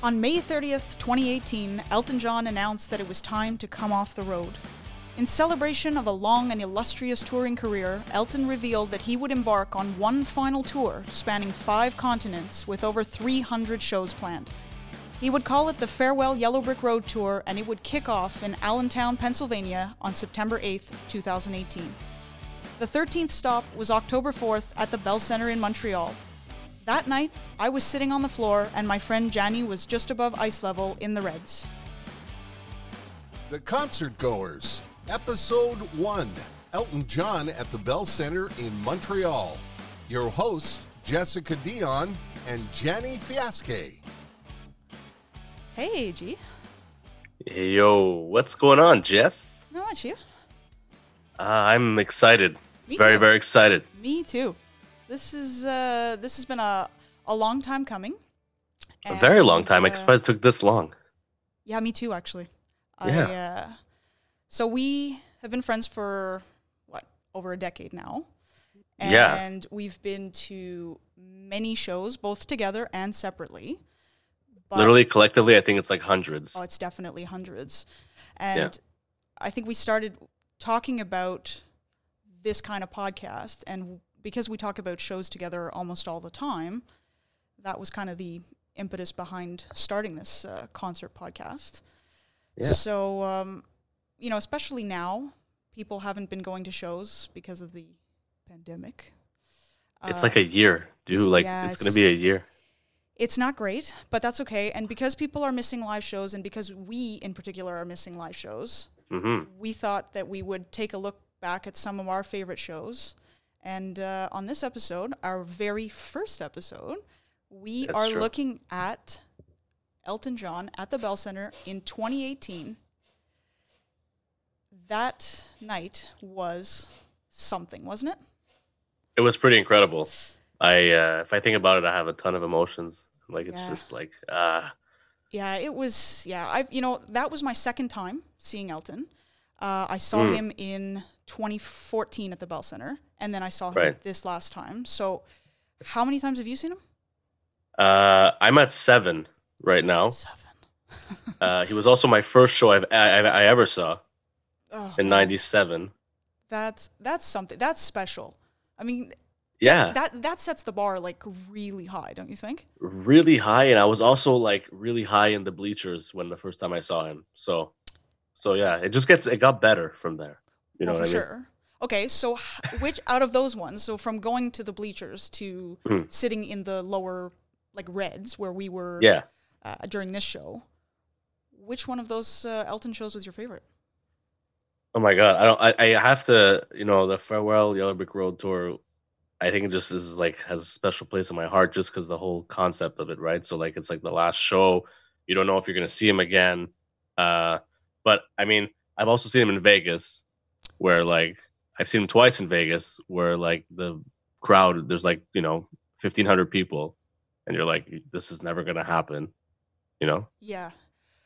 On May 30th, 2018, Elton John announced that it was time to come off the road. In celebration of a long and illustrious touring career, Elton revealed that he would embark on one final tour spanning five continents with over 300 shows planned. He would call it the Farewell Yellow Brick Road Tour and it would kick off in Allentown, Pennsylvania on September 8th, 2018. The 13th stop was October 4th at the Bell Centre in Montreal. That night, I was sitting on the floor and my friend Gianni was just above ice level in the Reds. The Concert Goers, Episode 1 Elton John at the Bell Centre in Montreal. Your hosts, Jessica Dionne and Gianni Fiasche. Hey, G. Hey, yo, what's going on, Jess? No, it's you. Uh, I'm excited. Me very, too. very excited. Me too. This is uh, this has been a a long time coming. A very long time. I'm uh, surprised it took this long. Yeah, me too. Actually. Yeah. I, uh, so we have been friends for what over a decade now. Yeah. And we've been to many shows, both together and separately. But- Literally, collectively, I think it's like hundreds. Oh, it's definitely hundreds. And I think we started talking about this kind of podcast. And because we talk about shows together almost all the time, that was kind of the impetus behind starting this uh, concert podcast. Yeah. So, um, you know, especially now, people haven't been going to shows because of the pandemic. it's Uh, like a year, dude. it's- Like, yeah, it's going to be a year. it's not great, but that's okay. And because people are missing live shows, and because we in particular are missing live shows, hmm we thought that we would take a look back at some of our favorite shows. And uh, on this episode, our very first episode, we That's are true. looking at Elton John at the Bell Centre in 2018. That night was something, wasn't it? It was pretty incredible. I, uh, if I think about it, I have a ton of emotions. Like, it's Yeah. just like, ah, Yeah, it was. Yeah, I've you know that was my second time seeing Elton. Uh, I saw Mm. him in 2014 at the Bell Centre, and then I saw him Right. this last time. So, how many times have you seen him? uh, I'm at seven right now. Seven. Uh, he was also my first show I've, I, I, ever saw Oh, in '97. That's that's something. That's special. I mean, Yeah. that that sets the bar like really high, don't you think? really high and i was also like really high in the bleachers when the first time i saw him so so yeah it just gets it got better from there you know oh, for what i mean sure. Okay, so which out of those ones? So from going to the bleachers to Mhm. sitting in the lower like reds where we were yeah uh, during this show. Which one of those uh, Elton shows was your favorite? oh my god i don't i, I have to you know the farewell yellow brick road tour i think it just is like has a special place in my heart just because the whole concept of it right so like it's like the last show you don't know if you're gonna see him again uh but i mean i've also seen him in vegas where like i've seen him twice in vegas where like the crowd there's like you know 1500 people and you're like this is never gonna happen you know Yeah,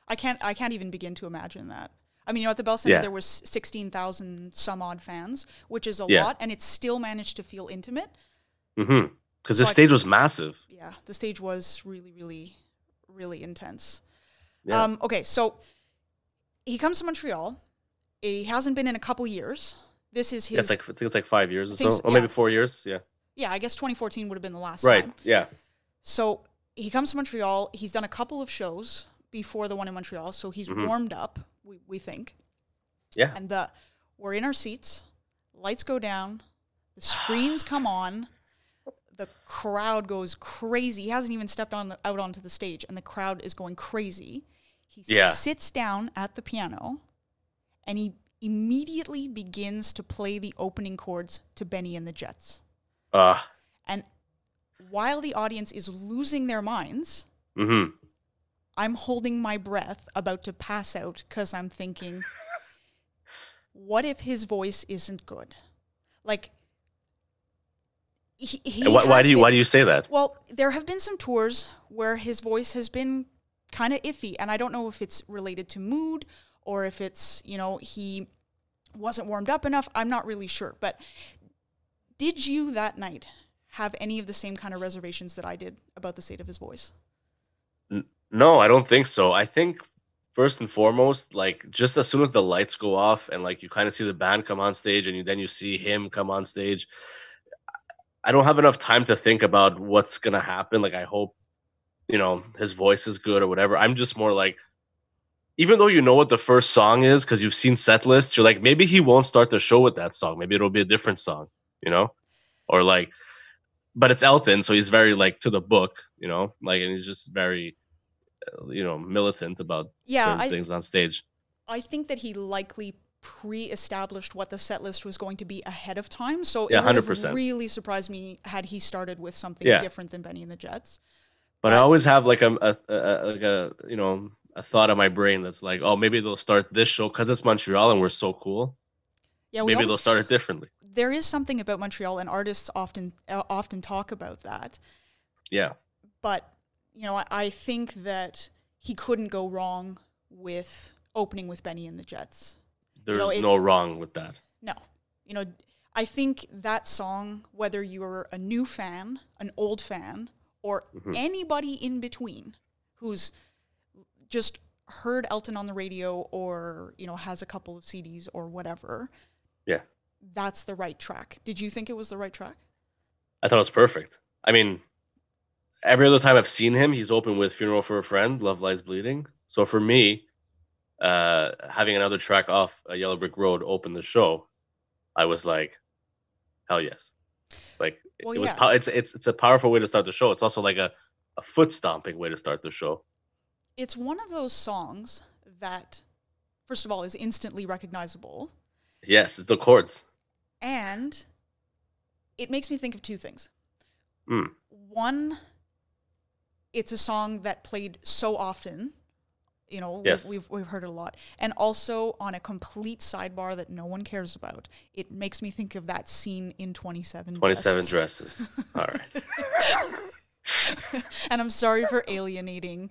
I can't. I can't even begin to imagine that. I mean, you know, at the Bell Centre Yeah. there was sixteen thousand some odd fans, which is a Yeah. lot, and it still managed to feel intimate. mm-hmm because So the stage was massive Yeah, the stage was really, really, really intense. yeah Um, okay, so he comes to Montreal. He hasn't been in a couple years. This is his. Yeah, it's like I think it's like five years or so, or maybe four years. Yeah. yeah, I guess 2014 would have been the last Right. time. Yeah. So he comes to Montreal. He's done a couple of shows before the one in Montreal, so he's Mhm. warmed up. We we think. Yeah. And the we're in our seats. Lights go down. The screens come on. The crowd goes crazy. He hasn't even stepped on out onto the stage, and the crowd is going crazy. He Yeah. sits down at the piano, and he immediately begins to play the opening chords to Benny and the Jets. Uh. And while the audience is losing their minds, Mm-hmm. I'm holding my breath, about to pass out, because I'm thinking, what if his voice isn't good? Like, he, he Why, why do you been- Why do you say that? Well, there have been some tours where his voice has been kind of iffy, and I don't know if it's related to mood or if it's, you know, he wasn't warmed up enough. I'm not really sure. But did you that night have any of the same kind of reservations that I did about the state of his voice? No, I don't think so. I think first and foremost, like just as soon as the lights go off and like you kind of see the band come on stage and you, then you see him come on stage, I don't have enough time to think about what's gonna happen. Like I hope, you know, his voice is good or whatever. I'm just more like, even though you know what the first song is because you've seen set lists, you're like maybe he won't start the show with that song. Maybe it'll be a different song, you know, or like, but it's Elton, so he's very like to the book, you know, like and he's just very uh, you know militant about Yeah, I, things on stage. I think that he likely pre-established what the set list was going to be ahead of time. So Yeah, it would have 100%. really surprised me had he started with something Yeah. different than Benny and the Jets. But I always have like a, a, a like a you know a thought in my brain that's like, oh, maybe they'll start this show because it's Montreal and we're so cool. Yeah, Maybe they'll start it differently. there is something about Montreal, and artists often uh, often talk about that. Yeah, But you know, I, I think that he couldn't go wrong with opening with Benny and the Jets. there's know, it- no wrong with that. No, you know, I think that song, whether you're a new fan, an old fan, or Mhm. anybody in between who's just heard Elton on the radio or, you know, has a couple of CDs or whatever, Yeah, that's the right track. Did you think it was the right track? I thought it was perfect. I mean, every other time I've seen him, he's open with "Funeral for a Friend," "Love Lies Bleeding." So for me, uh, having another track off uh, "Yellow Brick Road" open the show, I was like, hell yes! Like Well, it was. yeah. pow- It's it's it's a powerful way to start the show. It's also like a a foot stomping way to start the show. It's one of those songs that, first of all, is instantly recognizable. Yes, it's the chords. And it makes me think of two things. Mm. One, it's a song that played so often. You know, Yes. we've, we've heard it a lot. And also on a complete sidebar that no one cares about, it makes me think of that scene in 27 Twenty-seven Dresses. dresses. All right. and I'm sorry for alienating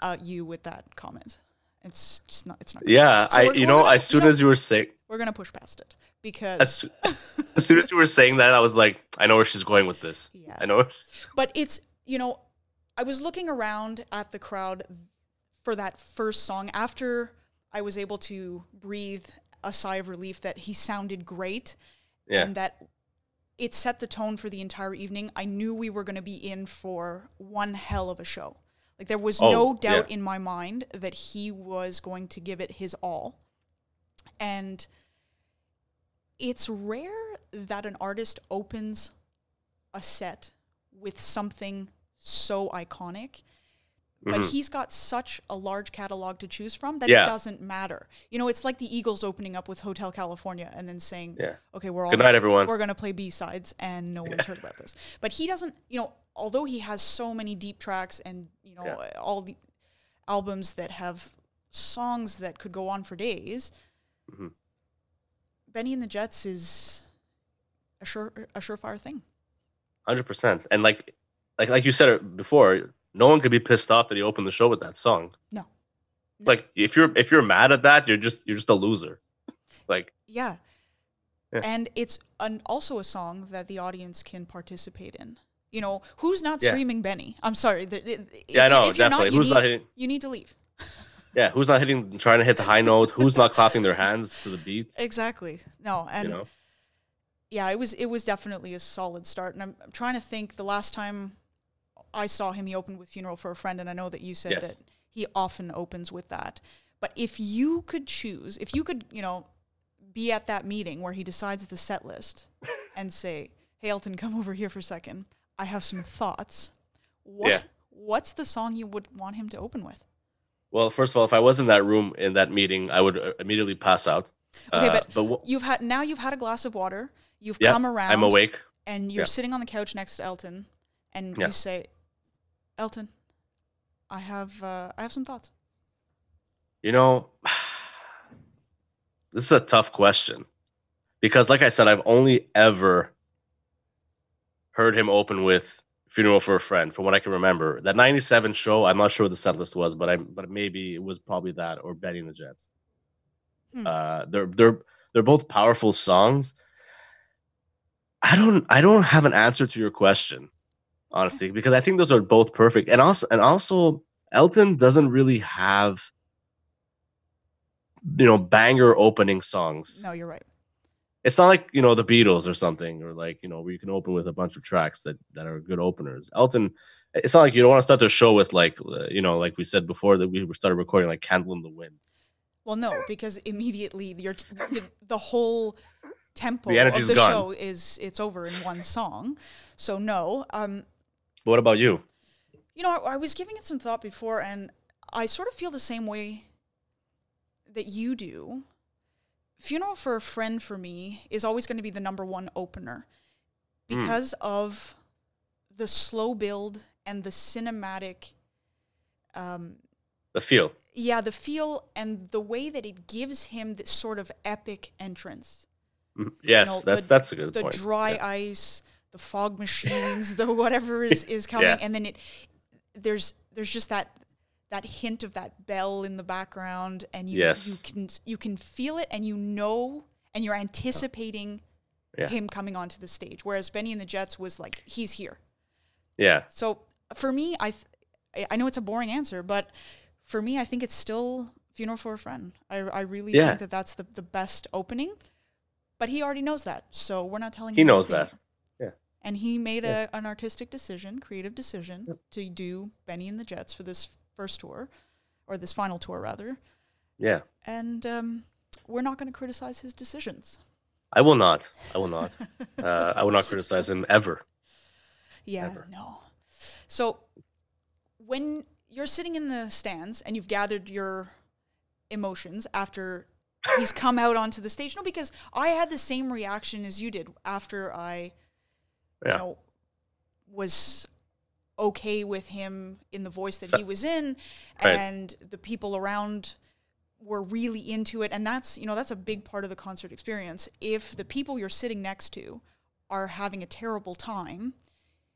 uh, you with that comment. It's just not, it's not. good. Yeah, So I. we're- You we're know, gonna- as soon as you were saying, We're going to push past it because. as, as soon as you were saying that, I was like, I know where she's going with this. Yeah. I know. But it's, you know, I was looking around at the crowd for that first song after I was able to breathe a sigh of relief that he sounded great Yeah. and that it set the tone for the entire evening. I knew we were going to be in for one hell of a show. Like there was Oh, no doubt yeah. in my mind that he was going to give it his all. And it's rare that an artist opens a set with something so iconic but Mhm. he's got such a large catalog to choose from that Yeah. it doesn't matter. You know, it's like the Eagles opening up with Hotel California and then saying, Yeah. "Okay, we're all Good night, everyone. we're going to play B-sides and no one's heard about this." But he doesn't, you know, although he has so many deep tracks and, you know, Yeah. all the albums that have songs that could go on for days, Mhm. Benny and the Jets is a sure a surefire thing. Hundred percent. And like, like, like you said before, no one could be pissed off that he opened the show with that song. No. Like, if you're if you're mad at that, you're just you're just a loser. Like, Yeah. Yeah. And it's an, also a song that the audience can participate in. You know, who's not Yeah. screaming Benny? I'm sorry. th- th- if yeah, I you- know definitely. you who's need, not hitting? You need to leave. Yeah, who's not hitting? Trying to hit the high note? Who's not clapping their hands to the beat? Exactly. No, and you know. yeah, it was it was definitely a solid start. And I'm, I'm trying to think. The last time I saw him, he opened with "Funeral for a Friend," and I know that you said Yes. that he often opens with that. But if you could choose, if you could, you know, be at that meeting where he decides the set list and say, "Hey, Elton, come over here for a second. I have some thoughts." What Yeah. What's the song you would want him to open with? Well, first of all, if I was in that room in that meeting, I would uh, immediately pass out. Okay, Uh, but wh- you've had now you've had a glass of water. You've yeah, come around. I'm awake. and you're Yeah. sitting on the couch next to Elton, and Yeah. you say, "Elton, I have uh, I have some thoughts." You know, this is a tough question because, like I said, I've only ever heard him open with "Funeral for a Friend" from what I can remember. That '97 show, I'm not sure what the set list was, but I but maybe it was probably that or Benny and the Jets. Hmm. Uh, they're they're they're both powerful songs. I don't I don't have an answer to your question, honestly, because I think those are both perfect. And also and also Elton doesn't really have you know banger opening songs. No, you're right. It's not like you know the Beatles or something, or like you know where you can open with a bunch of tracks that that are good openers. Elton, it's not like you don't want to start the show with like you know like we said before that we started recording like "Candle in the Wind." Well, no, because immediately you're the whole tempo The of the gone. show is it's over in one song. So no, um, what about you? you know, I, I was giving it some thought before, and I sort of feel the same way that you do. Funeral for a Friend for me is always going to be the number one opener Hmm. because of the slow build and the cinematic. Um, The feel. yeah, the feel and the way that it gives him this sort of epic entrance. Mhm. Yes, know, that's the- that's a good the point. dry Yeah. ice, the fog machines, the whatever is, is coming, Yeah. and then it there's there's just that that hint of that bell in the background, and you you Yes. can you can feel it, and you know, and you're anticipating Yeah. him coming onto the stage. Whereas Benny and the Jets was like he's here. Yeah, So for me, I th- I- know it's a boring answer, but for me, I think it's still Funeral for a Friend. I, I really Yeah. think that that's the, the best opening. But he already knows that, so we're not telling him He him. knows anything. that. And he made Yeah. a, an artistic decision, creative decision, to do Benny and the Jets for this first tour, or this final tour rather. yeah. And um, we're not going to criticize his decisions. I will not. I will not. uh, I will not criticize him ever. Yeah, Ever. no. So when you're sitting in the stands and you've gathered your emotions after he's come out onto the stage, no, because I had the same reaction as you did after I, Yeah. you know, was okay with him in the voice that So- he was in, Right. and the people around were really into it and that's you know that's a big part of the concert experience if the people you're sitting next to are having a terrible time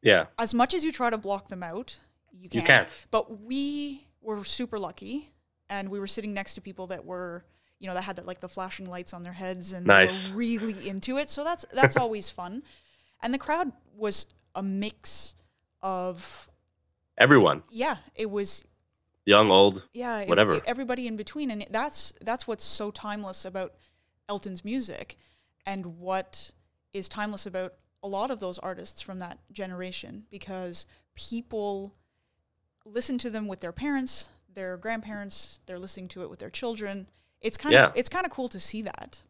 Yeah, as much as you try to block them out, you You can't. can't. But we were super lucky, and we were sitting next to people that were, you know, that had that like the flashing lights on their heads and Nice. they were really into it. So that's that's always fun, and the crowd was a mix of everyone, yeah, it was young, old. yeah, Whatever. it- everybody in between, and that's that's what's so timeless about Elton's music, and what is timeless about a lot of those artists from that generation, because people listen to them with their parents, their grandparents, they're listening to it with their children. It's kind Yeah. of it's kind of cool to see that.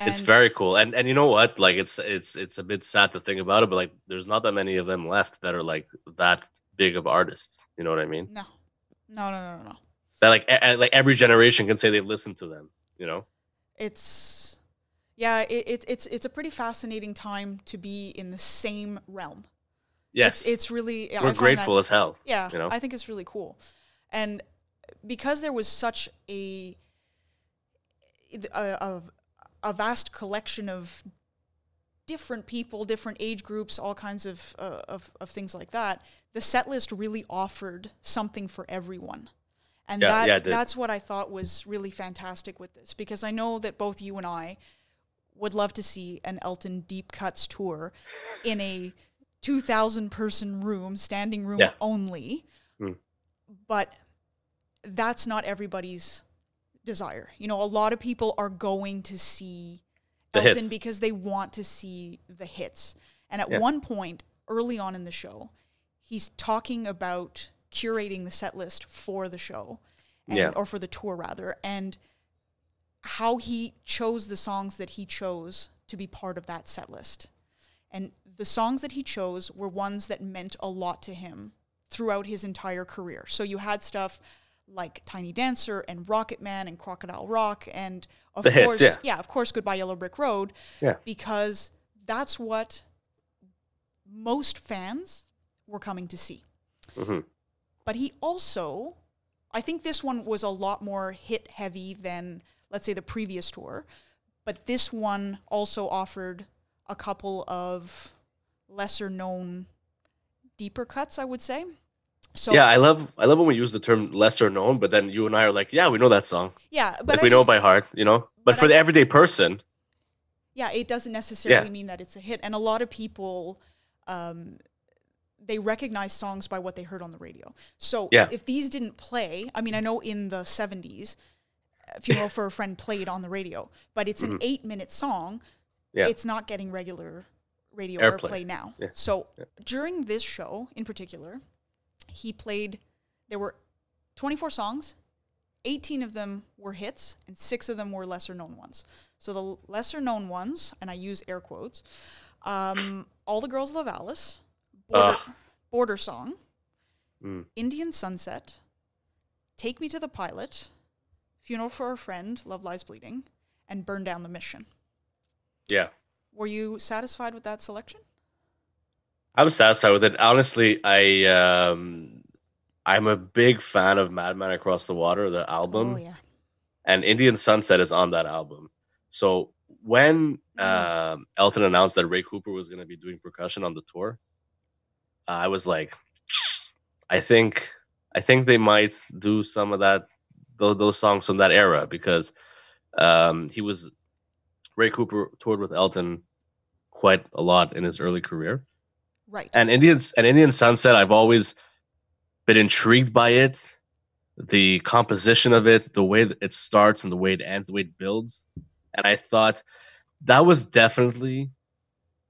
It's very cool, and and you know what? Like it's it's it's a bit sad to think about it, but like there's not that many of them left that are like that big of artists. You know what I mean? no, no, no, no, no. That like e- like every generation can say they listened to them. You know? It's yeah, it, it, it's it's a pretty fascinating time to be in the same realm. Yes, It's, it's really we're find that- grateful as hell. Yeah, you know? I think it's really cool, and because there was such a a, a, uh, a vast collection of different people, different age groups, all kinds of, uh, of of things like that, the set list really offered something for everyone. And Yeah, that yeah, that's what I thought was really fantastic with this because I know that both you and I would love to see an Elton Deep Cuts tour in a 2,000 person room, standing room Yeah. only. Mm. But that's not everybody's desire. You know, a lot of people are going to see The Elton hits. because they want to see the hits. And at Yeah. one point early on in the show, he's talking about curating the set list for the show. And, Yeah. or for the tour rather, and how he chose the songs that he chose to be part of that set list. And the songs that he chose were ones that meant a lot to him throughout his entire career. So you had stuff like Tiny Dancer and Rocket Man and Crocodile Rock and of The hits, course yeah. of course Goodbye Yellow Brick Road Yeah. because that's what most fans were coming to see. hmm But he also, I think this one was a lot more hit heavy than, let's say, the previous tour. But this one also offered a couple of lesser known, deeper cuts, I would say. So yeah, I love I love when we use the term lesser known, but then you and I are like, yeah, we know that song, yeah, but like I we know mean- it by heart, you know. But, but for I the everyday person, yeah, it doesn't necessarily Yeah. mean that it's a hit. And a lot of people, um, they recognize songs by what they heard on the radio. So Yeah. if these didn't play, I mean, I know in the 70s, uh, Funeral for a Friend played on the radio, but it's an eight minute song. Mm-hmm. Yeah. It's not getting regular radio Airplay. airplay now. Yeah. So during this show in particular, he played, there were 24 songs. 18 of them were hits and six of them were lesser known ones. So the lesser known ones, and I use air quotes, um, All the Girls Love Alice, Border, Ugh. Border Song, Mm. Indian Sunset, Take Me to the Pilot, Funeral for a Friend, Love Lies Bleeding, and Burn Down the Mission. Yeah. Were you satisfied with that selection? I'm satisfied with it. Honestly, I um I'm a big fan of Madman Across the Water, the album. oh, yeah. and Indian Sunset is on that album. So when Mhm. um, Elton announced that Ray Cooper was going to be doing percussion on the tour, I was like, I think I think they might do some of that those, those songs from that era because um, he was Ray Cooper toured with Elton quite a lot in his early career Right. and Indians and Indian Sunset, I've always been intrigued by it, the composition of it, the way that it starts and the way it ends, the way it builds, and I thought that was definitely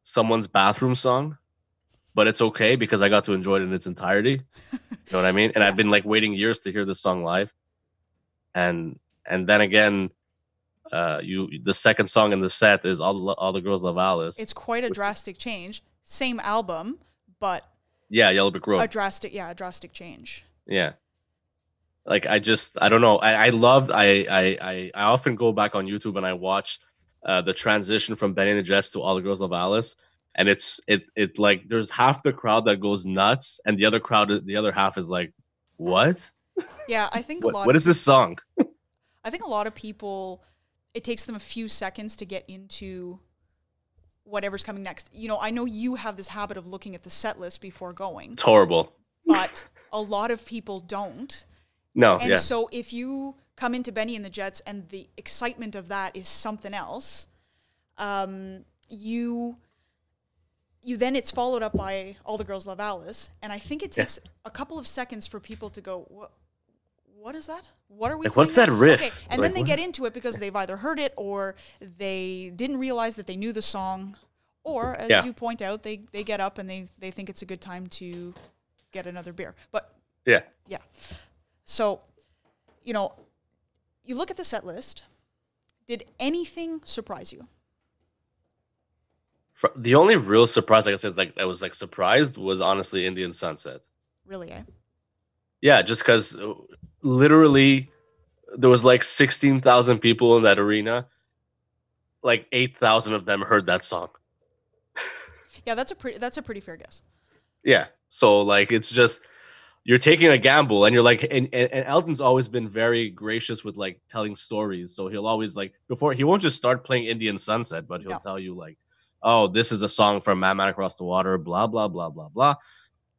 someone's bathroom song, but it's okay because I got to enjoy it in its entirety. You know what I mean? And I've been like waiting years to hear this song live, and and then again. Uh, you the second song in the set is all the all the girls love Alice. it's quite a drastic change. Same album, but yeah, Yellow Brick Road. a drastic, yeah, a drastic change. Yeah. Like I just I don't know. I I loved I I I, I often go back on YouTube and I watch uh the transition from Benny and the Jets to All the Girls Love Alice. And it's it it like there's half the crowd that goes nuts and the other crowd the other half is like, What? Yeah, I think a What, lot. what is this song? I think a lot of people, it takes them a few seconds to get into whatever's coming next. You know, I know you have this habit of looking at the set list before going, It's horrible. but a lot of people don't. No, And yeah. so if you come into Benny and the Jets and the excitement of that is something else, um, you you then it's followed up by All the Girls Love Alice, and I think it Yeah. takes a couple of seconds for people to go, what is that? What are we? Like, what's that now?" riff? Okay, and Like, then they what- get into it because they've either heard it or they didn't realize that they knew the song, or as Yeah. you point out, they they get up and they they think it's a good time to get another beer. But yeah. yeah. So, you know, you look at the set list. Did anything surprise you? The only real surprise, like I said, like I was like surprised was honestly Indian Sunset. Really, eh? Yeah, just because literally there was like 16,000 people in that arena. Like 8,000 of them heard that song. Yeah, that's a pretty that's a pretty fair guess. Yeah. So, like, it's just you're taking a gamble and you're like, and, and, and Elton's always been very gracious with like telling stories. So he'll always like, before he won't just start playing Indian Sunset, but he'll No. tell you, like, oh, this is a song from Madman Across the Water, blah, blah, blah, blah, blah.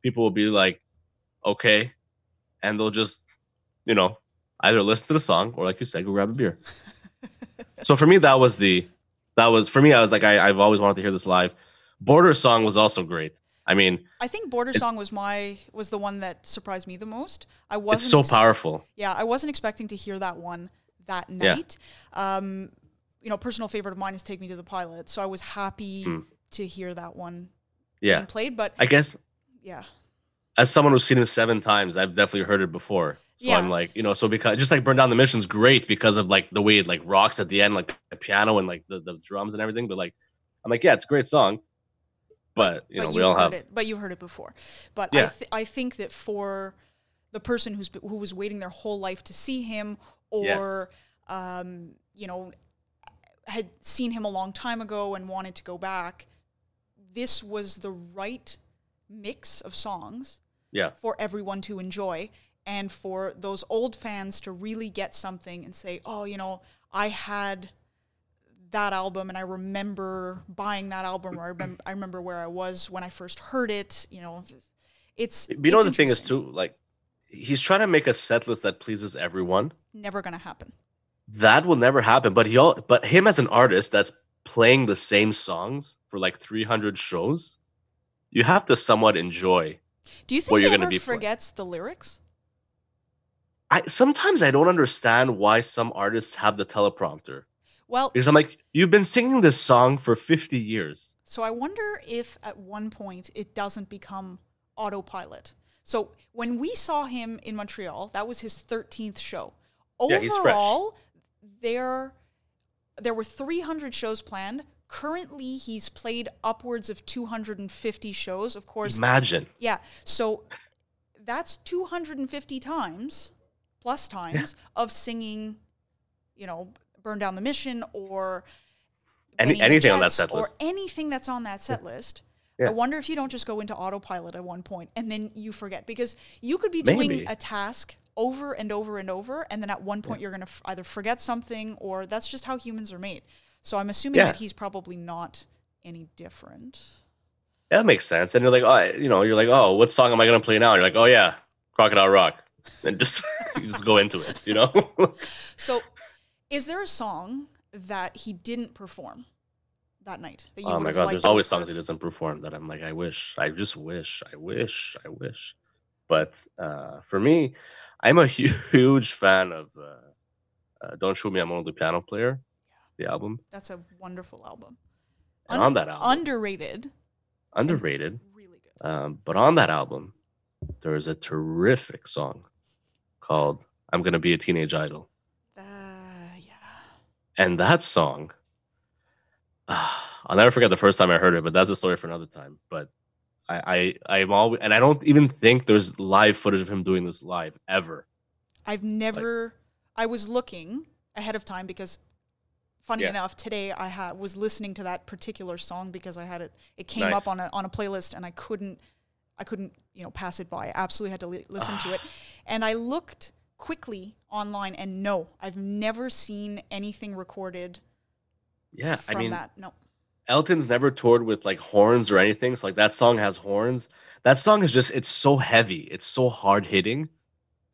People will be like, okay. And they'll just, you know, either listen to the song or, like you said, go grab a beer. so for me, that was the, that was, for me, I was like, I, I've always wanted to hear this live. Border Song was also great. I mean, I think Border Song was my was the one that surprised me the most. I wasn't it's so ex- powerful. Yeah, I wasn't expecting to hear that one that Yeah. night. Um, you know, personal favorite of mine is Take Me to the Pilot, so I was happy Hmm. to hear that one Yeah. being played. But I guess yeah, as someone who's seen him seven times, I've definitely heard it before. So Yeah. I'm like, you know, so because just like Burn Down the Mission's great because of like the way it like rocks at the end, like the piano and like the, the drums and everything. But like, I'm like, yeah, it's a great song. But you know, but we you've all have it. But you've heard it before. But I th- I think that for the person who's who was waiting their whole life to see him, or um, you know, had seen him a long time ago and wanted to go back, this was the right mix of songs yeah, for everyone to enjoy and for those old fans to really get something and say, "Oh, you know, I had that album and I remember buying that album or I remember, I remember where I was when I first heard it." You know, it's But you know it's the thing is too, like he's trying to make a set list that pleases everyone. never going to happen. That will never happen. But he all but him as an artist that's playing the same songs for like 300 shows, you have to somewhat enjoy. Do you think What he you're gonna ever be playing. forgets the lyrics? I sometimes I don't understand why some artists have the teleprompter Well, because I'm like, you've been singing this song for 50 years. so I wonder if at one point it doesn't become autopilot. So when we saw him in Montreal, that was his 13th show. Yeah, he's fresh. There there were 300 shows planned. Currently, he's played upwards of 250 shows. Of course, Imagine. Yeah. So that's 250 times plus times of singing, you know, Burn Down the Mission or Any- anything on that set Or anything that's on that set list. Yeah. I wonder if you don't just go into autopilot at one point and then you forget because you could be doing Maybe. a task over and over and over and then at one point you're going to f- either forget something or that's just how humans are made. So I'm assuming Yeah. that he's probably not any different. Yeah, that makes sense. And you're like, oh, you know, you're like, oh, what song am I gonna play now? And you're like, oh yeah, Crocodile Rock. And just just go into it, you know? So, is there a song that he didn't perform that night? That oh my god, there's always songs he doesn't perform that I'm like, I wish, I just wish, I wish, I wish. But uh, for me, I'm a huge fan of uh, uh, "Don't Shoot Me I'm Only the Piano Player," the album. That's a wonderful album. And on that album, underrated, underrated. really good. Um, but on that album, there is a terrific song called "I'm Gonna Be a Teenage Idol." Uh, yeah. And that song, ah, I'll never forget the first time I heard it, but that's a story for another time. But I, I, I'm always, and I don't even think there's live footage of him doing this live ever. I've never. I was looking ahead of time because, funny Yeah. enough, today I ha- was listening to that particular song because I had it. It came Nice. up on a on a playlist and I couldn't. I couldn't, you know, pass it by. I absolutely had to li- listen to it, and I looked quickly online, and no, I've never seen anything recorded Yeah, from I mean, that. No, Elton's never toured with like horns or anything. So like that song has horns. That song is just, it's so heavy. It's so hard hitting.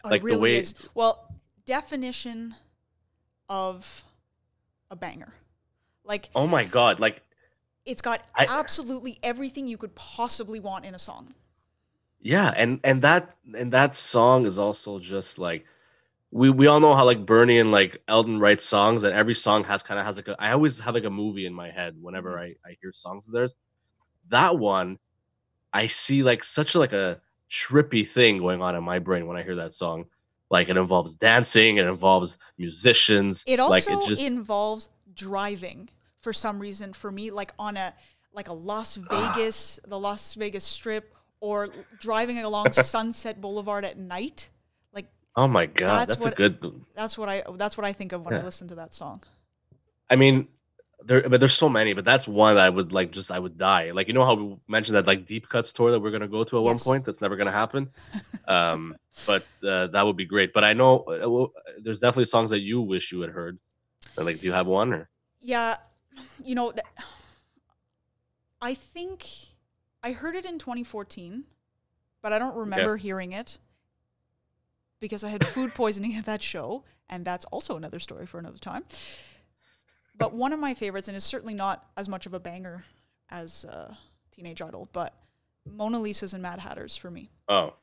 Oh, Like it the way- is. Well, definition of a banger. Like Oh my god! Like it's got I- absolutely everything you could possibly want in a song. Yeah, and and that and that song is also just like we we all know how like Bernie and like Elton write songs, and every song has kind of has like a I always have like a movie in my head whenever Mhm. I I hear songs of theirs. That one, I see like such a, like a trippy thing going on in my brain when I hear that song. Like it involves dancing, it involves musicians. It also like it just involves driving for some reason for me, like on a like a Las Ah. Vegas, the Las Vegas Strip, or driving along Sunset Boulevard at night. Like oh my god, That's that's, what- a good. that's what I that's what I think of when I listen to that song. I mean, there, but there's so many, but that's one that I would like. Just I would die. Like you know how we mentioned that like deep cuts tour that we're gonna go to at one point. That's never gonna happen. Um, but uh, that would be great. But I know uh, well, there's definitely songs that you wish you had heard. Like, do you have one or? Yeah, you know, I think I heard it in 2014, but I don't remember hearing it because I had food poisoning at that show, and that's also another story for another time. But one of my favorites, and it's certainly not as much of a banger as uh, Teenage Idol, but Mona Lisa's and Mad Hatters for me. Oh,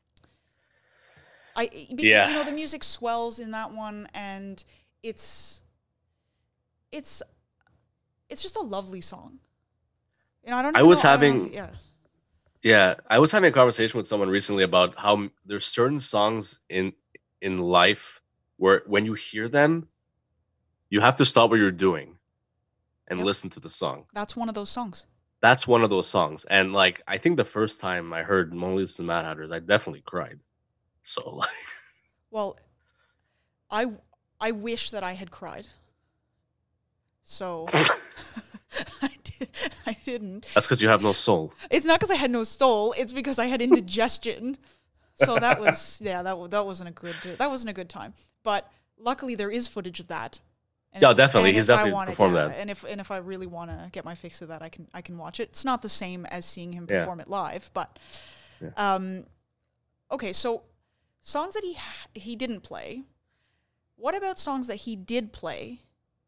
I because, Yeah. you know the music swells in that one and it's it's it's just a lovely song. You know, I don't I was know- I having- yeah. Yeah. I was having a conversation with someone recently about how there's certain songs in in life where when you hear them, you have to stop what you're doing and Yep. listen to the song. That's one of those songs. that's one of those songs. And like I think the first time I heard Mona Lisa and Mad Hatters, I definitely cried. So like Well, I I wish that I had cried. So I I didn't. that's because you have no soul. It's not because I had no soul. It's because I had indigestion. so that was yeah that that wasn't a good that wasn't a good time. But luckily there is footage of that. And Yeah, definitely. He's if definitely wanna- performed yeah, that. And if and if I really want to get my fix of that, I can I can watch it. It's not the same as seeing him Yeah. perform it live, but Yeah. um, okay. So songs that he ha- he didn't play. What about songs that he did play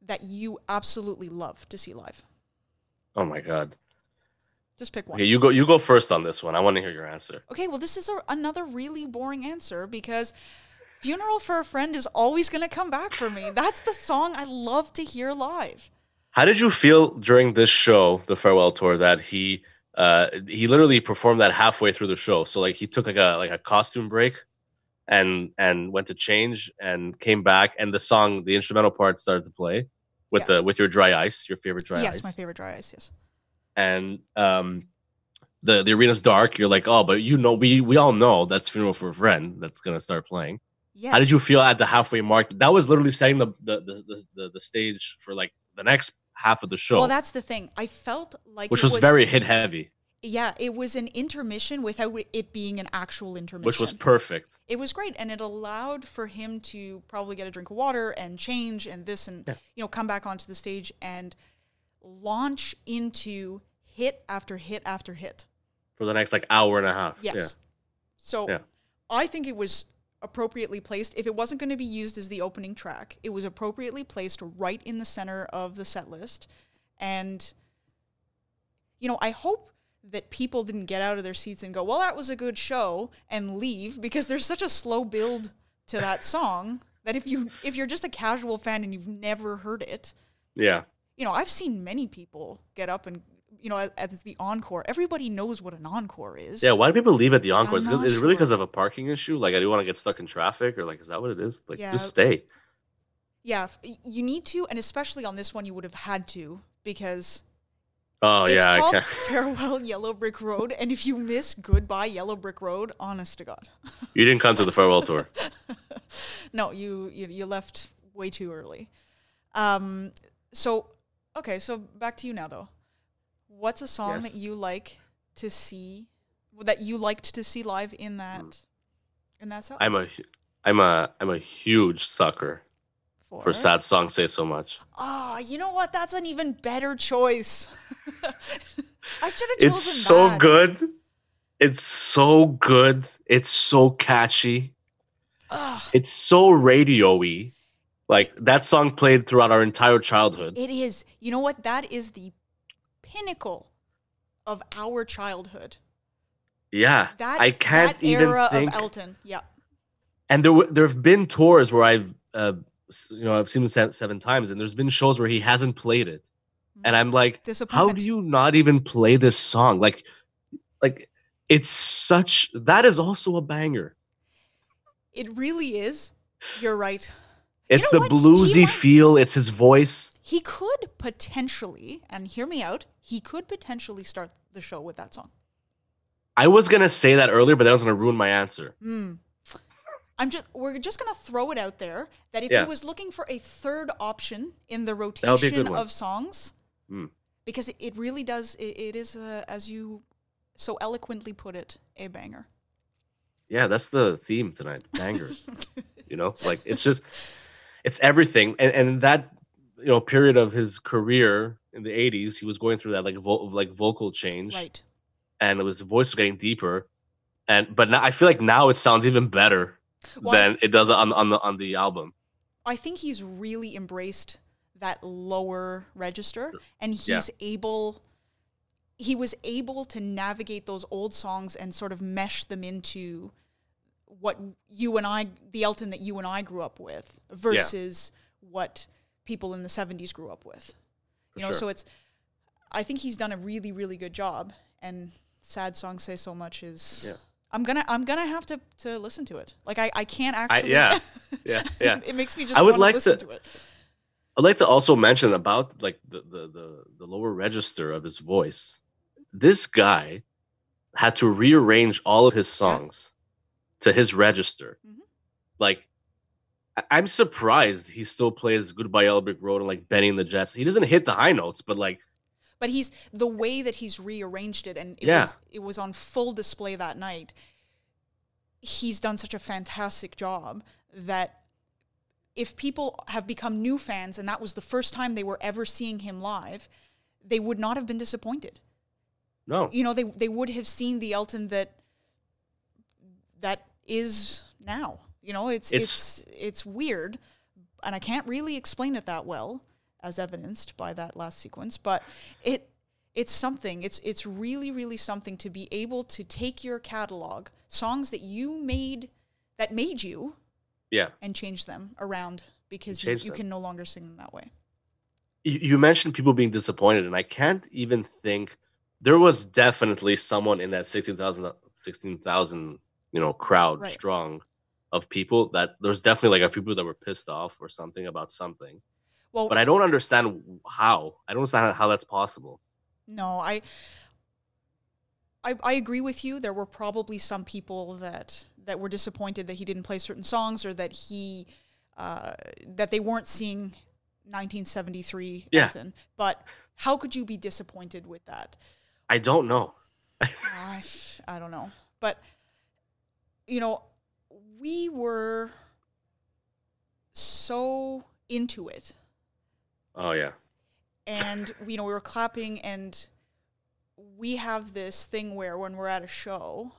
that you absolutely love to see live? Oh my god. Just pick one. Okay, you go. You go first on this one. I want to hear your answer. Okay, well, this is a, another really boring answer because Funeral for a Friend is always going to come back for me. That's the song I love to hear live. How did you feel during this show, the farewell tour, that he uh he literally performed that halfway through the show? So like he took like a like a costume break and and went to change and came back and the song the instrumental part started to play with the with your dry ice, your favorite dry yes, ice. Yes, my favorite dry ice, yes. and um the the arena's dark you're like oh but you know we we all know that's funeral for a friend that's gonna start playing Yes. how did you feel at the halfway mark that was literally setting the the the, the, the, stage for like the next half of the show Well, that's the thing. I felt like which it was, very hit heavy yeah, it was an intermission without it being an actual intermission. which was perfect. It was great and it allowed for him to probably get a drink of water and change and this and Yeah. you know come back onto the stage and launch into hit after hit after hit. For the next like hour and a half. Yes. Yeah. So Yeah. i think it was appropriately placed. If it wasn't going to be used as the opening track it was appropriately placed right in the center of the set list. And you know i hope that people didn't get out of their seats and go well that was a good show and leave because there's such a slow build to that song that if you if you're just a casual fan and you've never heard it yeah. you know i've seen many people get up and you know as, the encore everybody knows what an encore is. Yeah why do people leave at the encore? Is, it- not is it really sure. because of a parking issue? Like i do want to get stuck in traffic or like is that what it is? Like Yeah. just stay. Yeah, you need to, and especially on this one, you would have had to because oh it's yeah I called can't. Farewell Yellow Brick Road, and if you miss Goodbye Yellow Brick Road, honest to God, you didn't come to the farewell tour no, you you, you left way too early. Um, so okay, so back to you now though. What's a song Yes. that you like to see, that you liked to see live in that in that set? I'm a list? hu- i'm a i'm a huge sucker for sad songs say so much Oh, you know what? That's an even better choice. I should have chosen it's so that. good it's so good it's so catchy Ugh, it's so radio-y like that song played throughout our entire childhood it is. You know what? That is the pinnacle of our childhood. yeah That i can't that even era think of Elton. Yeah. and there w- there have been tours where i've uh, you know i've seen him se- seven times and there's been shows where he hasn't played it and i'm like how do you not even play this song like like it's such that is also a banger It really is. You're right. it's know the what? Bluesy might- feel it's his voice He could potentially, and hear me out, he could potentially start the show with that song. i was gonna say that earlier but that was gonna ruin my answer Hmm. I'm just we're just gonna throw it out there that if Yeah. he was looking for a third option in the would be a good rotation of songs, Hmm. because it, it really does it, it is uh, as you so eloquently put it a banger. yeah that's the theme tonight bangers you know like it's just it's everything and and that you know period of his career in the 80s he was going through that like vo- like vocal change Right. and it was the voice was getting deeper and but now i feel like now it sounds even better Well, than it does on on the on the album I think he's really embraced that lower register and he's Yeah. able he was able to navigate those old songs and sort of mesh them into what you and I the Elton that you and I grew up with versus what people in the 70s grew up with. For You know, sure. so it's I think he's done a really really good job and sad songs say so much is Yeah. I'm gonna I'm gonna have to to listen to it. Like I, I can't I, actually yeah yeah yeah it makes me just I would like listen to- to it. I'd like to also mention about like the, the the the lower register of his voice. This guy had to rearrange all of his songs to his register. Mhm. Like I- I'm surprised he still plays Goodbye Yellow Brick Road and like Benny and the Jets. He doesn't hit the high notes, but like but he's the way that he's rearranged it and it Yeah. was it was on full display that night he's done such a fantastic job that if people have become new fans and that was the first time they were ever seeing him live they would not have been disappointed no. you know they they would have seen the Elton that that is now you know it's It's- it's it's weird and I can't really explain it that well as evidenced by that last sequence but it it's something. It's it's really really something to be able to take your catalog, songs that you made that made you Yeah. and change them around because you, change you can no longer sing them that way. You, you mentioned people being disappointed, and I can't even think there was definitely someone in that 16,000, 16,000, you know, crowd Right. strong of people that there's definitely like a few people that were pissed off or something about something. Well, But I don't understand how. I don't understand how that's possible. No, I, I I agree with you. There were probably some people that that were disappointed that he didn't play certain songs or that he uh, that they weren't seeing 1973 Yeah. Elton. But how could you be disappointed with that? I don't know. I, I don't know. But you know, we were so into it Oh yeah. and you know we were clapping and we have this thing where when we're at a show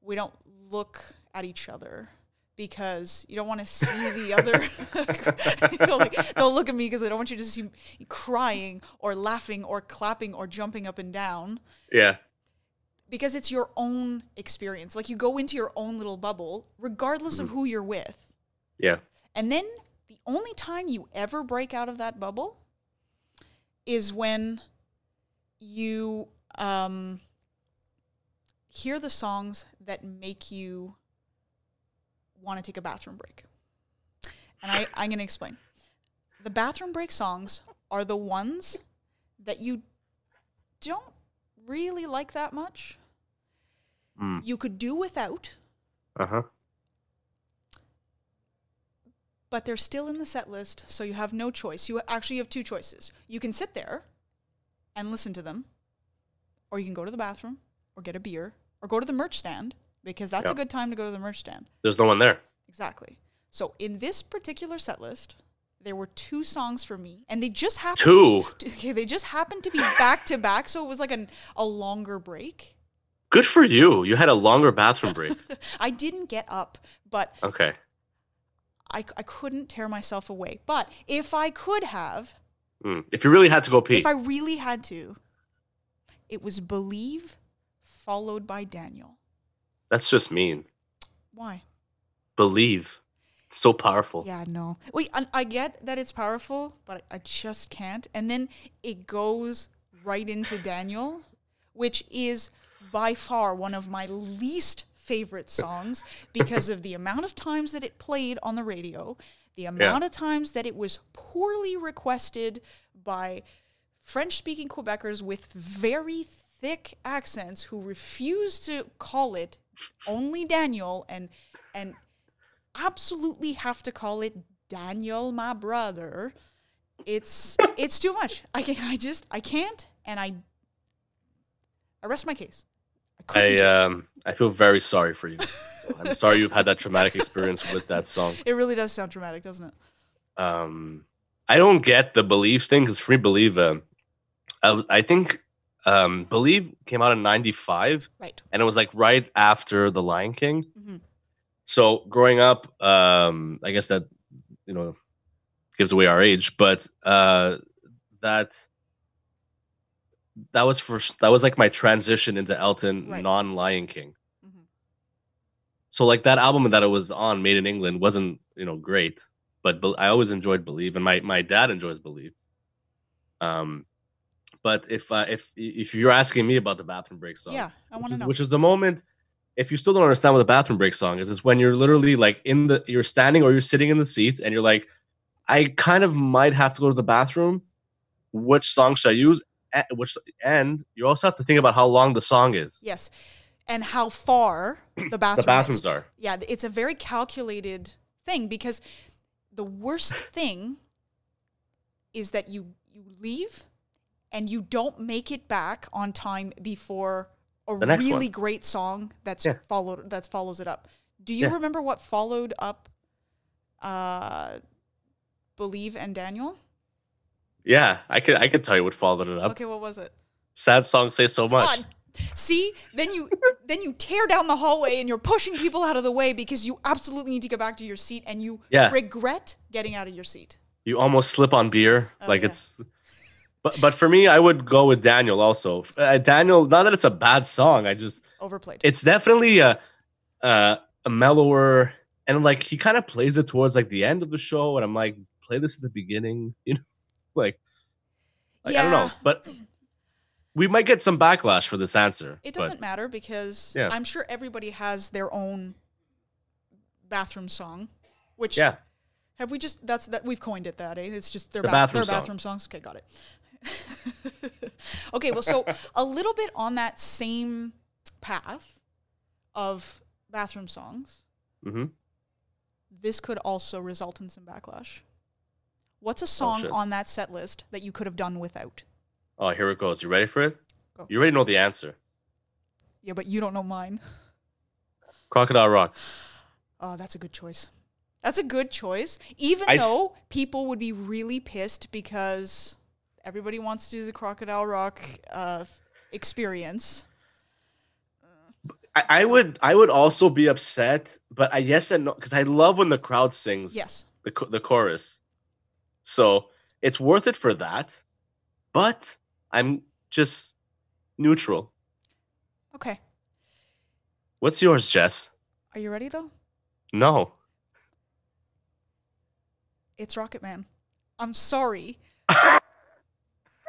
we don't look at each other because you don't want to see the other you know, like, don't look at me because i don't want you to see me crying or laughing or clapping or jumping up and down Yeah. because it's your own experience like you go into your own little bubble regardless of mm-hmm. who you're with Yeah. and then the only time you ever break out of that bubble is when you um, hear the songs that make you want to take a bathroom break. And I, I'm going to explain. The bathroom break songs are the ones that you don't really like that much. Mm. You could do without, Uh huh. But they're still in the set list, so you have no choice. You actually have two choices. You can sit there and listen to them, or you can go to the bathroom, or get a beer, or go to the merch stand, because that's a good time to go to the merch stand. There's no one there. Exactly. So in this particular set list, there were two songs for me, and they just happened. Two. Okay, they just happened to be back to back, so it was like an, a longer break. Good for you. You had a longer bathroom break. I didn't get up, but Okay. I, I couldn't tear myself away. But if I could have, Mm. If you really had to go pee, if I really had to, it was Believe followed by Daniel. that's just mean. Why? Believe. It's so powerful. Yeah, no. Wait, I, I get that it's powerful, but I just can't. And then it goes right into Daniel, which is by far one of my least favorite songs because of the amount of times that it played on the radio, the amount of times that it was poorly requested by French speaking Quebecers with very thick accents who refuse to call it only Daniel and and absolutely have to call it Daniel, my brother. It's it's too much. I can I just I can't, and I I rest my case. I um I feel very sorry for you. I'm sorry you've had that traumatic experience with that song. It really does sound traumatic, doesn't it? Um I don't get the believe thing because free believe I I, I think um believe came out in 95 Right. and it was like right after the lion king Mhm. so growing up um i guess that you know gives away our age but uh that that was for that was like my transition into elton Right. non lion king Mhm. so like that album that it was on made in england wasn't you know great but Bel- i always enjoyed believe and my my dad enjoys believe um but if uh, if if you're asking me about the bathroom break song Yeah, I which want to is- know. Which is the moment. If you still don't understand what the bathroom break song is, it's when you're literally like in the you're standing or you're sitting in the seat and you're like, I kind of might have to go to the bathroom. Which song should I use? Which and you also have to think about how long the song is. yes, and how far the bathroom. the is. bathrooms are. Yeah, it's a very calculated thing because the worst thing is that you you leave and you don't make it back on time before a really one. great song that's Yeah. followed that follows it up. Do you Yeah. remember what followed up uh Believe and Daniel? Yeah, I could I could tell you what followed it up. Okay, what was it? Sad song say so much. See, then you then you tear down the hallway and you're pushing people out of the way because you absolutely need to get back to your seat and you Yeah. regret getting out of your seat. You almost slip on beer, Oh, like yeah. it's But but for me, I would go with Daniel also. Uh, Daniel, not that it's a bad song, I just Overplayed. it's definitely a a, a mellower and like he kind of plays it towards like the end of the show, and I'm like, play this at the beginning, you know, like, like I don't know, but we might get some backlash for this answer. It doesn't matter because Yeah. I'm sure everybody has their own bathroom song. Which yeah, have we just that's that we've coined it that, eh? It's just their, The ba- bathroom their song. bathroom songs. Okay, got it. okay, well so a little bit on that same path of bathroom songs, hmm this could also result in some backlash. What's a song Oh, on that set list that you could have done without? Oh, here it goes. You ready for it? Go. You already know the answer. Yeah, but you don't know mine. Crocodile Rock. Oh, that's a good choice. That's a good choice. Even I s- though people would be really pissed because everybody wants to do the Crocodile Rock uh, experience. I, I would I would also be upset, but I yes and no because I love when the crowd sings Yes. the the chorus, so it's worth it for that. But I'm just neutral. Okay. What's yours, Jess? Are you ready though? No. It's Rocket Man. I'm sorry. but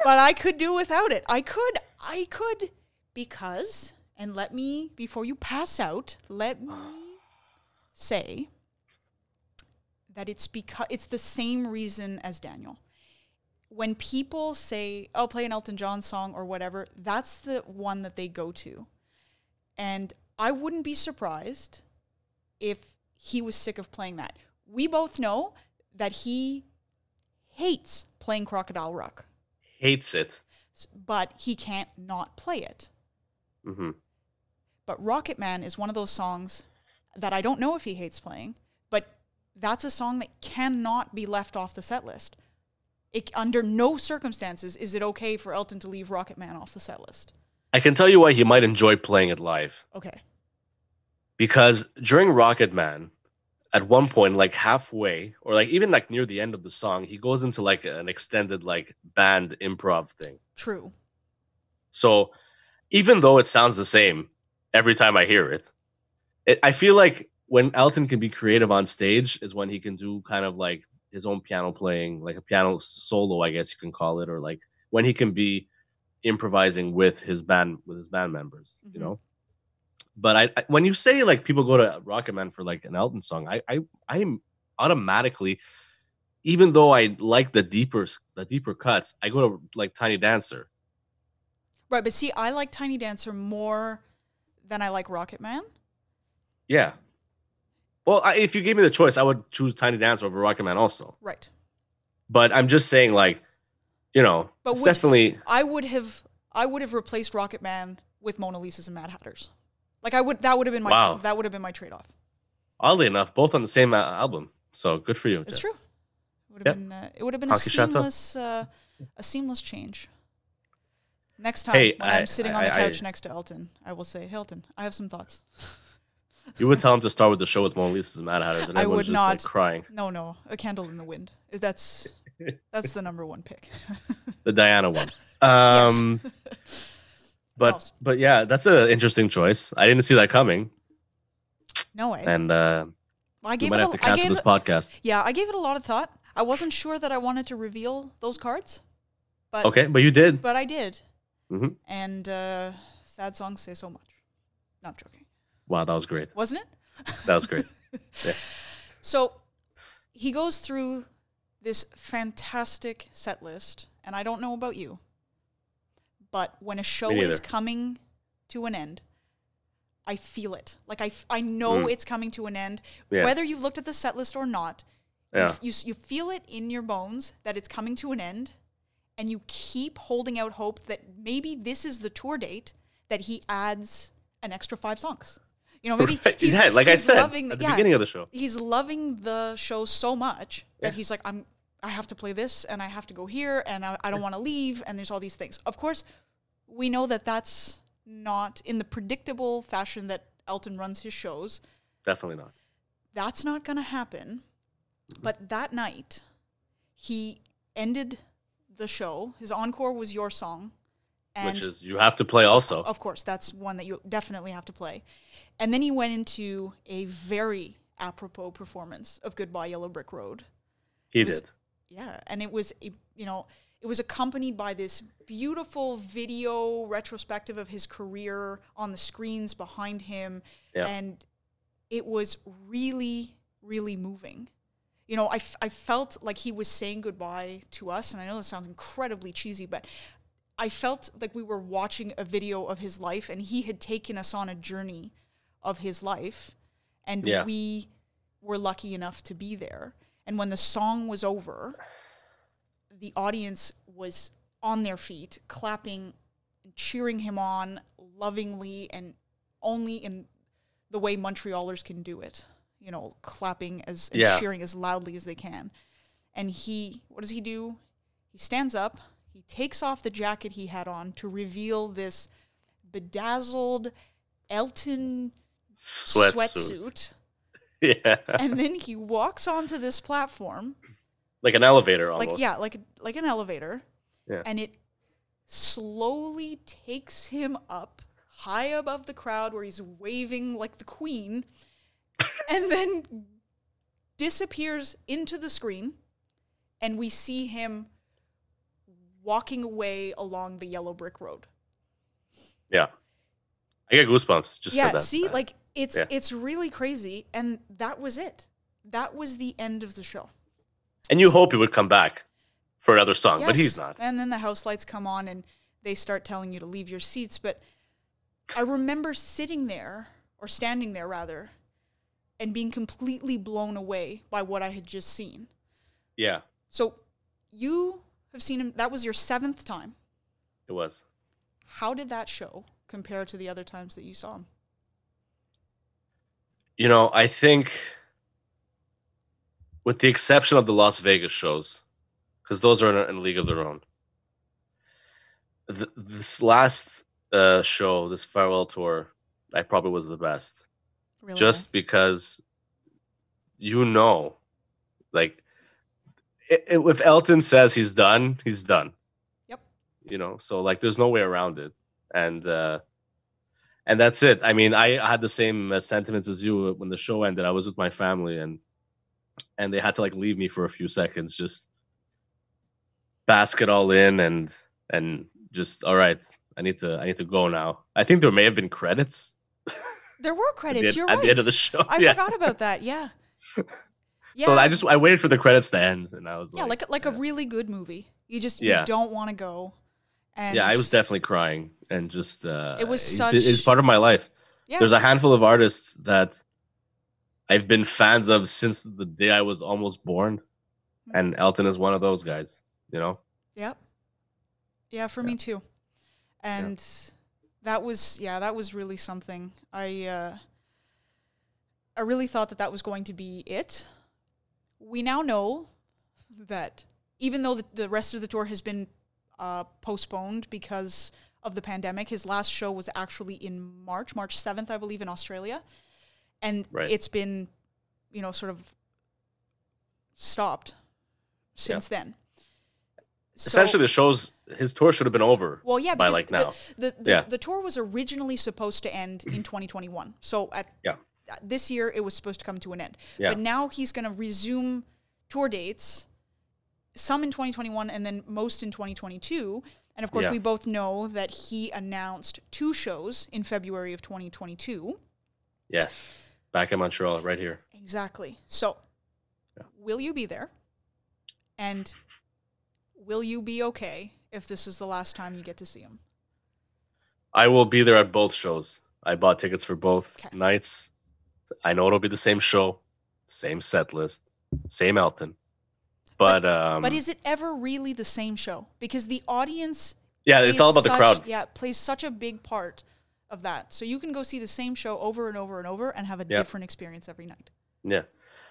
I could do without it. I could. I could because and let me before you pass out, let me say that it's because it's the same reason as Daniel. When people say, "Oh, play an Elton John song or whatever," that's the one that they go to. And I wouldn't be surprised if he was sick of playing that. We both know that he hates playing Crocodile Rock, Hates it. but he can't not play it. hmm But Rocket Man is one of those songs that I don't know if he hates playing, that's a song that cannot be left off the set list. It, under no circumstances is it okay for Elton to leave Rocket Man off the set list. I can tell you why he might enjoy playing it live. Okay. because during Rocket Man, at one point, like halfway, or like even like near the end of the song, he goes into like an extended like band improv thing. True. So even though it sounds the same every time I hear it, it I feel like when Elton can be creative on stage is when he can do kind of like his own piano playing, like a piano solo, I guess you can call it, or like when he can be improvising with his band with his band members, you Mhm. know. But I, I when you say like people go to Rocket Man for like an Elton song, I I I am automatically, even though I like the deeper the deeper cuts, I go to like Tiny Dancer. Right, but see, I like Tiny Dancer more than I like Rocket Man. Yeah. Well, I, if you gave me the choice, I would choose Tiny Dancer over Rocket Man also. Right. But I'm just saying, like, you know, But it's would- definitely I would have I would have replaced Rocket Man with Mona Lisa's and Mad Hatters. Like I would that would have been my Wow. that would have been my trade off. oddly enough both on the same uh, album. So good for you. It's Jess. true. It would have Yep. been uh, it would have been a seamless uh, a seamless change. Next time Hey, when I- I'm sitting on the I- I- couch next to Elton, I will say, Elton, I have some thoughts. You would tell him to start with the show with Mona Lisa's and Mad Hatters, and I would just like crying. No, no, a candle in the wind. That's that's the number one pick. The Diana one. Um, but else? but yeah, that's an interesting choice. I didn't see that coming, no way. and uh, I we gave might it. have A, to I cancel gave this podcast. yeah, I gave it a lot of thought. I wasn't sure that I wanted to reveal those cards, but Okay, but you did. but I did. Mhm. And uh, sad songs say so much. Not joking, Wow, that was great. wasn't it? That was great. yeah. So he goes through this fantastic set list, and I don't know about you, but when a show is coming to an end, I feel it. Like I, I know Mm. it's coming to an end. Yeah. Whether you've looked at the set list or not, Yeah. you, you feel it in your bones that it's coming to an end, and you keep holding out hope that maybe this is the tour date that he adds an extra five songs. You know, maybe Right. he's, yeah, like I said loving, at the yeah, beginning of the show. he's loving the show so much that he's like, I'm, I have to play this, and I have to go here, and I, I don't want to leave, and there's all these things. Of course, we know that that's not in the predictable fashion that Elton runs his shows. Definitely not. That's not going to happen. Mm-hmm. But that night, he ended the show. His encore was your song. And which is you have to play also. of course, that's one that you definitely have to play. And then he went into a very apropos performance of Goodbye Yellow Brick Road. he was- did. Yeah, and it was a, you know it was accompanied by this beautiful video retrospective of his career on the screens behind him, Yeah. and it was really really moving. You know, I, f- I felt like he was saying goodbye to us, and I know this sounds incredibly cheesy, but I felt like we were watching a video of his life, and he had taken us on a journey of his life, and Yeah. we were lucky enough to be there. And when the song was over, the audience was on their feet, clapping and cheering him on lovingly and only in the way Montrealers can do it. You know, clapping as and Yeah. cheering as loudly as they can. And he, what does he do? He stands up, he takes off the jacket he had on to reveal this bedazzled Elton Sweatsuit. sweatsuit. Yeah. and then he walks onto this platform like an elevator almost. like yeah like like an elevator Yeah. and it slowly takes him up high above the crowd where he's waving like the queen and then disappears into the screen and we see him walking away along the yellow brick road Yeah. I get goosebumps. Just yeah that. see like it's Yeah. it's really crazy and that was it that was the end of the show and you hope he would come back for another song, but he's not. And then the house lights come on and they start telling you to leave your seats. But I remember sitting there, or standing there rather, and being completely blown away by what I had just seen. Yeah, So you have seen him, that was your seventh time. it was. How did that show compare to the other times that you saw him? You know, I think, with the exception of the Las Vegas shows, because those are in a, in a league of their own. Th- this last uh, show, this farewell tour, I probably was the best. Really? just because you know like i i if elton says he's done he's done Yep. you know so like there's no way around it and uh and that's it i mean i had the same uh, sentiments as you when the show ended i was with my family and and they had to like leave me for a few seconds just bask it all in and and just all right i need to i need to go now i think there may have been credits there were at the, credits. You're at right. the end of the show I yeah. forgot about that. Yeah. So I just I waited for the credits to end, and I was like, yeah, like, like like a really good movie. You just Yeah. you don't want to go. And yeah, I was definitely crying, and just uh, It was such- it's part of my life. yeah. There's a handful of artists that I've been fans of since the day I was almost born, Hmm. and Elton is one of those guys. You know, Yep. Yeah, for me too. And that was yeah, that was really something. I uh I really thought that that was going to be it. We now know that even though the, the rest of the tour has been uh, postponed because of the pandemic, his last show was actually in March, March 7th, I believe, in Australia. And Right. it's been, you know, sort of stopped since then. So- essentially the shows his tour should have been over. well, yeah, by, like, the, now. The the, Yeah. the tour was originally supposed to end in 2021. So at Yeah. This year it was supposed to come to an end. Yeah. But now he's going to resume tour dates, some in 2021 and then most in 2022. And of course, Yeah. we both know that he announced two shows in February of 2022. Yes, back in Montreal, right here. Exactly. So, Yeah. will you be there? And will you be okay if this is the last time you get to see him? I will be there at both shows. I bought tickets for both 'Kay. nights. I know it'll be the same show, same set list, same Elton. But, um But is it ever really the same show? Because the audience yeah, it's all about the crowd. Yeah, plays such a big part of that. So you can go see the same show over and over and over and have a Yeah. different experience every night. Yeah.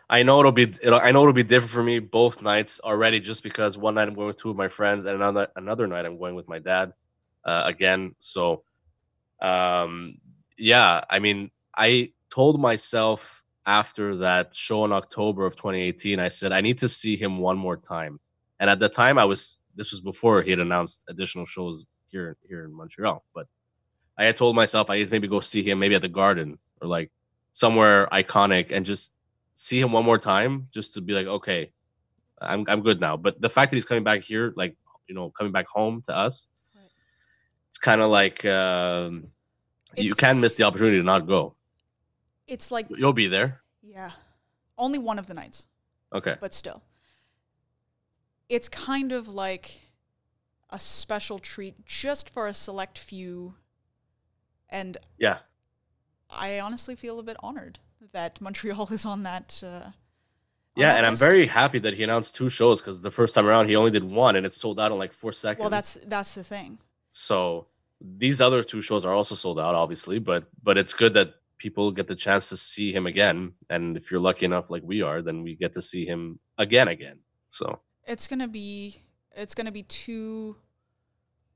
I know it'll be it'll, I know it'll be different for me both nights already just because one night I'm going with two of my friends and another another night I'm going with my dad uh, again. So um yeah, I mean, I told myself after that show in October of 2018, I said I need to see him one more time. And at the time I was this was before he had announced additional shows here here in Montreal. But I had told myself I need to maybe go see him maybe at the Garden or like somewhere iconic and just see him one more time just to be like, okay, I'm I'm good now. But the fact that he's coming back here, like you know, coming back home to us, Right. it's kind of like um, you can't miss the opportunity to not go. It's like You'll be there. yeah, only one of the nights, Okay. but still, it's kind of like a special treat just for a select few, and Yeah. I honestly feel a bit honored that Montreal is on that. Uh, Yeah, and I'm very happy that he announced two shows because the first time around he only did one and it sold out in like four seconds. well. That's that's the thing. so these other two shows are also sold out, obviously, but but it's good that people get the chance to see him again. And if you're lucky enough, like we are, then we get to see him again, again. So It's gonna be it's gonna be two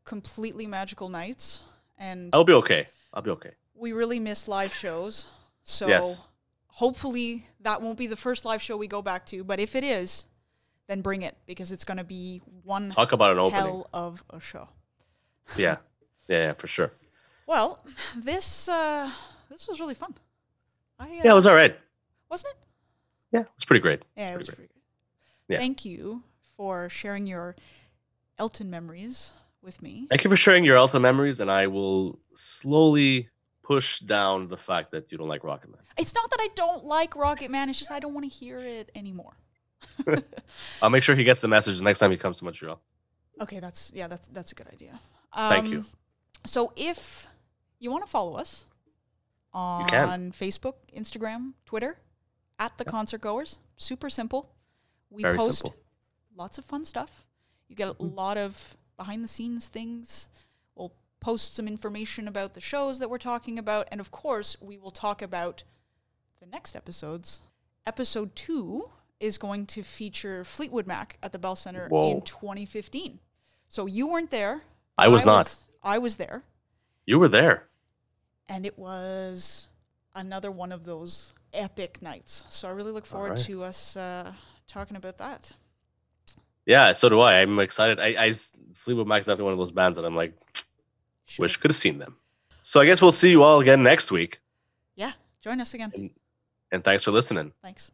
completely magical nights, and I'll be okay. I'll be okay. we really miss live shows. So Yes. hopefully that won't be the first live show we go back to. But if it is, then bring it because it's gonna be one Talk about an opening. hell of a show. Yeah. yeah, yeah, for sure. Well, this uh, this was really fun. I, uh, Yeah, it was all right. wasn't it? Yeah, it was pretty great. Yeah, it Pretty was great. pretty. Yeah. Thank you for sharing your Elton memories with me. Thank you for sharing your Elton memories, and I will slowly push down the fact that you don't like Rocket Man. It's not that I don't like Rocket Man. It's just I don't want to hear it anymore. I'll make sure he gets the message the next time he comes to Montreal. Okay, that's yeah, that's that's a good idea. Thank you. Um, So if you want to follow us on. Facebook, Instagram, Twitter, at the concert goers, super simple. We Very post simple. lots of fun stuff. You get a Mm-hmm. lot of behind the scenes things. We'll post some information about the shows that we're talking about, and of course, we will talk about the next episodes. Episode two is going to feature Fleetwood Mac at the Bell Centre Whoa. in 2015. So you weren't there. I was not. I was there, You were there. And it was another one of those epic nights. So I really look forward right. to us uh, talking about that. Yeah, so do I. I'm excited. I, I Fleetwood Mac's definitely one of those bands that I'm like, Sure. wish could have seen them. So I guess we'll see you all again next week. Yeah, join us again. And thanks for listening. Thanks.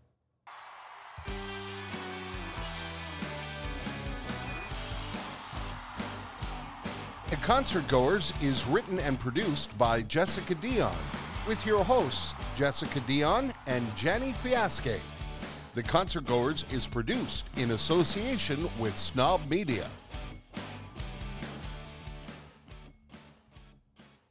The Concert Goers is written and produced by Jessica Dionne, with your hosts, Jessica Dionne and Gianni Fiasche. The Concert Goers is produced in association with Snob Media.